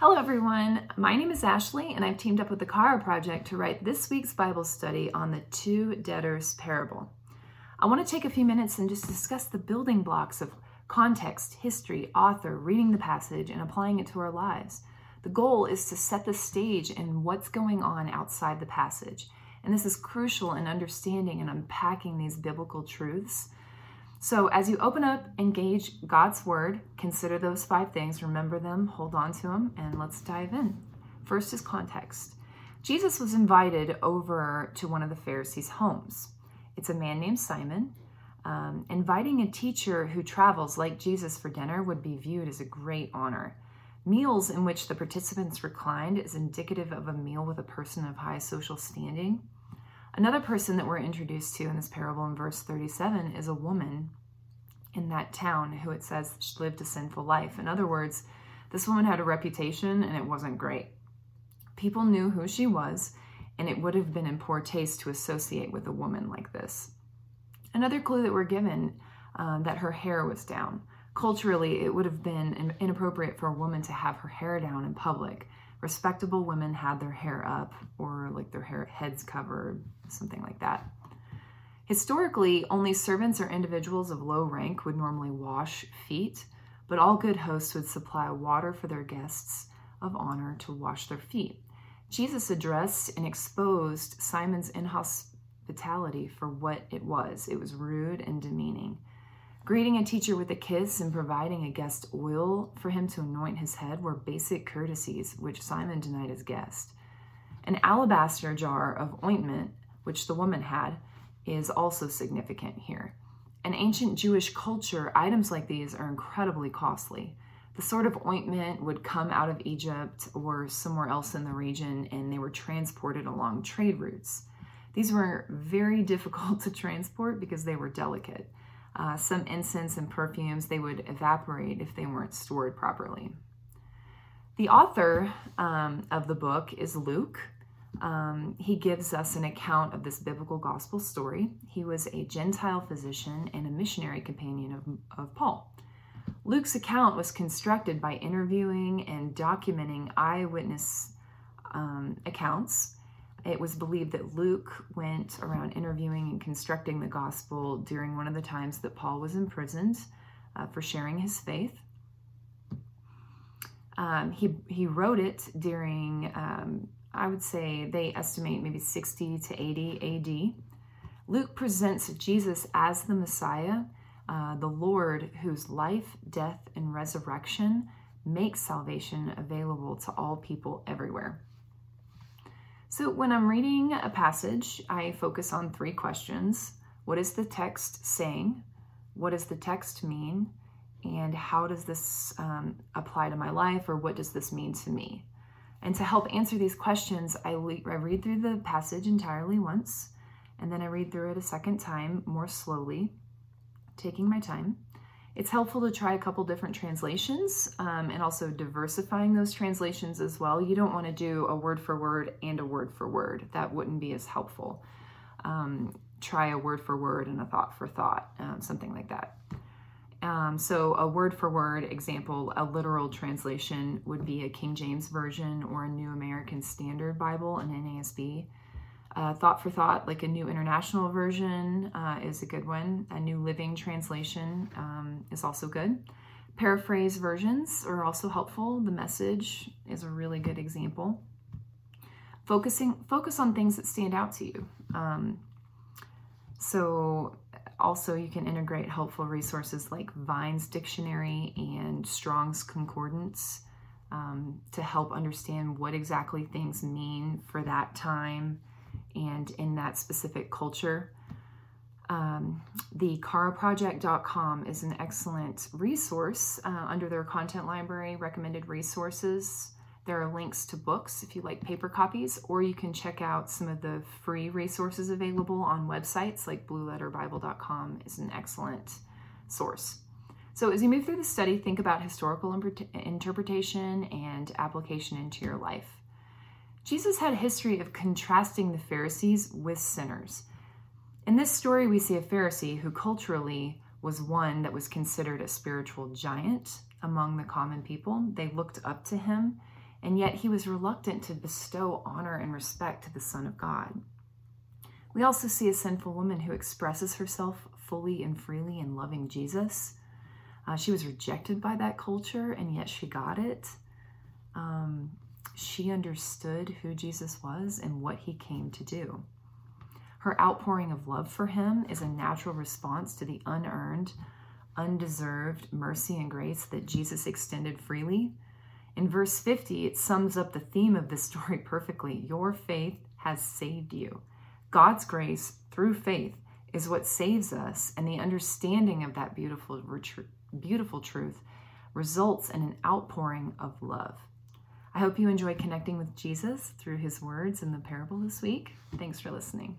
Hello, everyone. My name is Ashley, and I've teamed up with the Chara Project to write this week's Bible study on the two debtors parable. I want to take a few minutes and just discuss the building blocks of context, history, author, reading the passage, and applying it to our lives. The goal is to set the stage in what's going on outside the passage. And this is crucial in understanding and unpacking these biblical truths so, as you open up, engage God's word, consider those five things, remember them, hold on to them, and let's dive in. First is context. Jesus was invited over to one of the Pharisees' homes. It's a man named Simon. Um, inviting a teacher who travels like Jesus for dinner would be viewed as a great honor. Meals in which the participants reclined is indicative of a meal with a person of high social standing. Another person that we're introduced to in this parable in verse 37 is a woman in that town who it says she lived a sinful life. In other words, this woman had a reputation and it wasn't great. People knew who she was, and it would have been in poor taste to associate with a woman like this. Another clue that we're given uh, that her hair was down. Culturally, it would have been inappropriate for a woman to have her hair down in public respectable women had their hair up or like their hair heads covered, something like that. Historically, only servants or individuals of low rank would normally wash feet, but all good hosts would supply water for their guests of honor to wash their feet. Jesus addressed and exposed Simon's inhospitality for what it was. It was rude and demeaning. Greeting a teacher with a kiss and providing a guest oil for him to anoint his head were basic courtesies which Simon denied his guest. An alabaster jar of ointment, which the woman had, is also significant here. In ancient Jewish culture, items like these are incredibly costly. The sort of ointment would come out of Egypt or somewhere else in the region, and they were transported along trade routes. These were very difficult to transport because they were delicate. Uh, some incense and perfumes, they would evaporate if they weren't stored properly. The author um, of the book is Luke. Um, he gives us an account of this biblical gospel story. He was a Gentile physician and a missionary companion of, of Paul. Luke's account was constructed by interviewing and documenting eyewitness um, accounts it was believed that Luke went around interviewing and constructing the gospel during one of the times that Paul was imprisoned uh, for sharing his faith. Um, he, he wrote it during, um, I would say, they estimate maybe 60 to 80 AD. Luke presents Jesus as the Messiah, uh, the Lord whose life, death, and resurrection makes salvation available to all people everywhere. So, when I'm reading a passage, I focus on three questions What is the text saying? What does the text mean? And how does this um, apply to my life, or what does this mean to me? And to help answer these questions, I, le- I read through the passage entirely once, and then I read through it a second time more slowly, taking my time. It's helpful to try a couple different translations um, and also diversifying those translations as well. You don't want to do a word for word and a word for word, that wouldn't be as helpful. Um, try a word for word and a thought for thought, um, something like that. Um, so, a word for word example, a literal translation would be a King James Version or a New American Standard Bible, an NASB. Uh, thought for Thought, like a new international version, uh, is a good one. A New Living Translation um, is also good. Paraphrase versions are also helpful. The Message is a really good example. Focusing focus on things that stand out to you. Um, so also you can integrate helpful resources like Vine's dictionary and Strong's Concordance um, to help understand what exactly things mean for that time and in that specific culture. Um, the charaproject.com is an excellent resource uh, under their content library, recommended resources. There are links to books if you like paper copies, or you can check out some of the free resources available on websites like blueletterbible.com is an excellent source. So, as you move through the study, think about historical interpretation and application into your life. Jesus had a history of contrasting the Pharisees with sinners. In this story, we see a Pharisee who culturally was one that was considered a spiritual giant among the common people. They looked up to him and yet he was reluctant to bestow honor and respect to the Son of God. We also see a sinful woman who expresses herself fully and freely in loving Jesus. Uh, she was rejected by that culture, and yet she got it. Um, she understood who Jesus was and what he came to do. Her outpouring of love for him is a natural response to the unearned, undeserved mercy and grace that Jesus extended freely. In verse 50, it sums up the theme of this story perfectly. Your faith has saved you. God's grace through faith is what saves us, and the understanding of that beautiful, beautiful truth results in an outpouring of love. I hope you enjoy connecting with Jesus through his words in the parable this week. Thanks for listening.